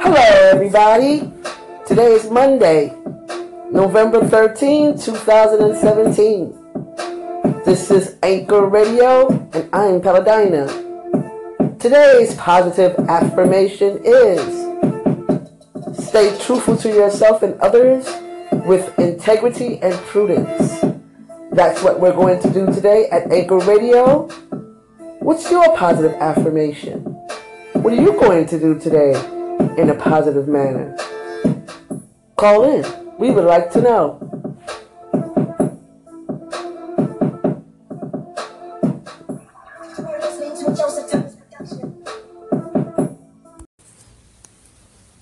Hello, everybody. Today is Monday, November 13, 2017. This is Anchor Radio, and I'm Paladina. Today's positive affirmation is Stay truthful to yourself and others with integrity and prudence. That's what we're going to do today at Anchor Radio. What's your positive affirmation? What are you going to do today in a positive manner? Call in. We would like to know.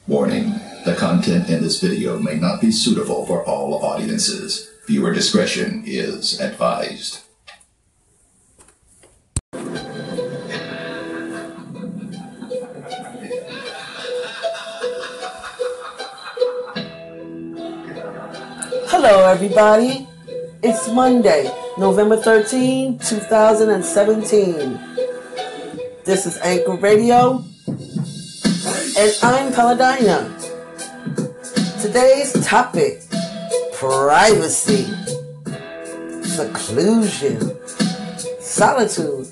Warning. The content in this video may not be suitable for all audiences. Viewer discretion is advised. Hello, everybody. It's Monday, November 13, 2017. This is Anchor Radio, and I'm Paladina. Today's topic privacy, seclusion, solitude,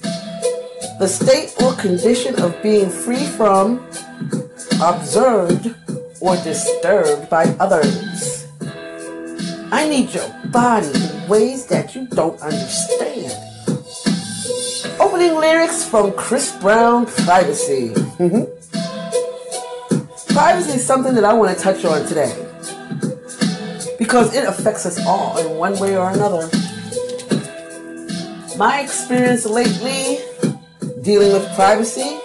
the state or condition of being free from, observed, or disturbed by others. I need your body in ways that you don't understand. Opening lyrics from Chris Brown, Privacy. Privacy is something that I want to touch on today because it affects us all in one way or another. My experience lately dealing with privacy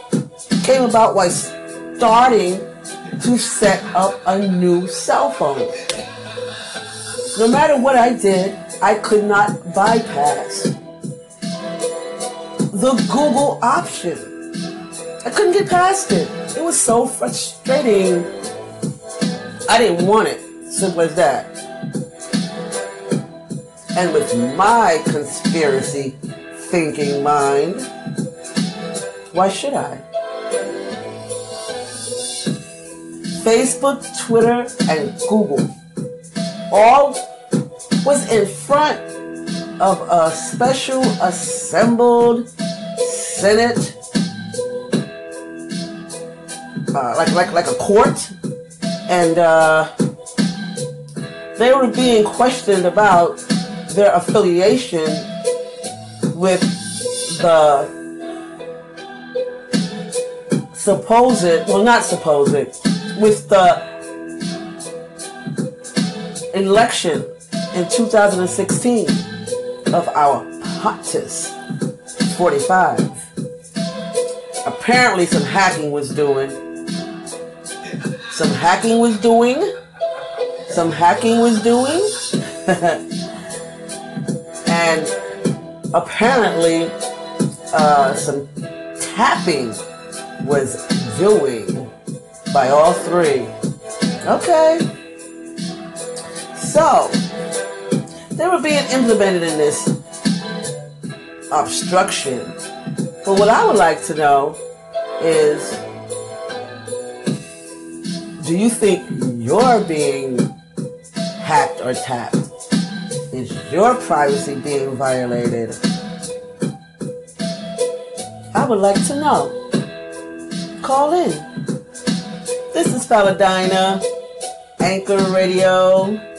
came about while starting to set up a new cell phone. No matter what I did, I could not bypass the Google option. I couldn't get past it. It was so frustrating. I didn't want it. Simple as that. And with my conspiracy thinking mind, why should I? Facebook, Twitter, and Google all was in front of a special assembled Senate, uh, like like like a court, and uh, they were being questioned about their affiliation with the supposed, well, not supposed, with the election in 2016 of our POTUS 45. Apparently, some hacking was doing. Some hacking was doing. Some hacking was doing. and apparently, uh, some tapping was doing by all three. Okay. So, they were being implemented in this obstruction. But what I would like to know is do you think you're being hacked or tapped? Is your privacy being violated? I would like to know. Call in. This is Paladina, Anchor Radio.